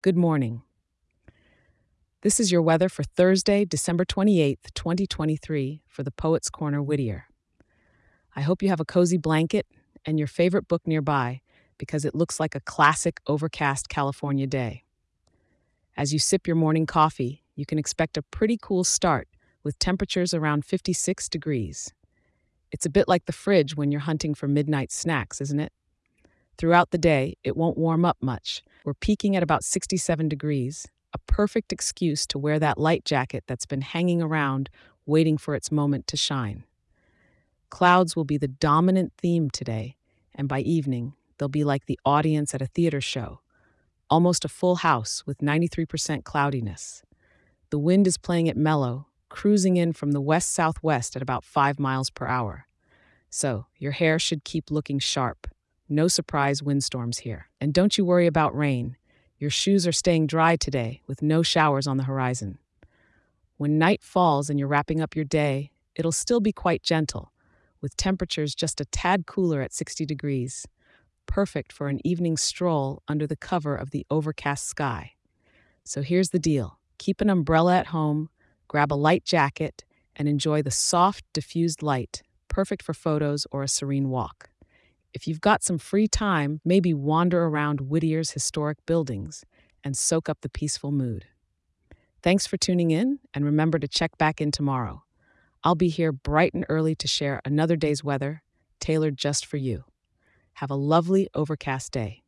Good morning. This is your weather for Thursday, December 28th, 2023, for the Poets Corner Whittier. I hope you have a cozy blanket and your favorite book nearby because it looks like a classic overcast California day. As you sip your morning coffee, you can expect a pretty cool start with temperatures around 56 degrees. It's a bit like the fridge when you're hunting for midnight snacks, isn't it? Throughout the day, it won't warm up much. We're peaking at about 67 degrees, a perfect excuse to wear that light jacket that's been hanging around waiting for its moment to shine. Clouds will be the dominant theme today, and by evening, they'll be like the audience at a theater show, almost a full house with 93% cloudiness. The wind is playing it mellow, cruising in from the west southwest at about 5 miles per hour. So, your hair should keep looking sharp. No surprise windstorms here. And don't you worry about rain. Your shoes are staying dry today with no showers on the horizon. When night falls and you're wrapping up your day, it'll still be quite gentle, with temperatures just a tad cooler at 60 degrees, perfect for an evening stroll under the cover of the overcast sky. So here's the deal keep an umbrella at home, grab a light jacket, and enjoy the soft, diffused light, perfect for photos or a serene walk. If you've got some free time, maybe wander around Whittier's historic buildings and soak up the peaceful mood. Thanks for tuning in, and remember to check back in tomorrow. I'll be here bright and early to share another day's weather, tailored just for you. Have a lovely overcast day.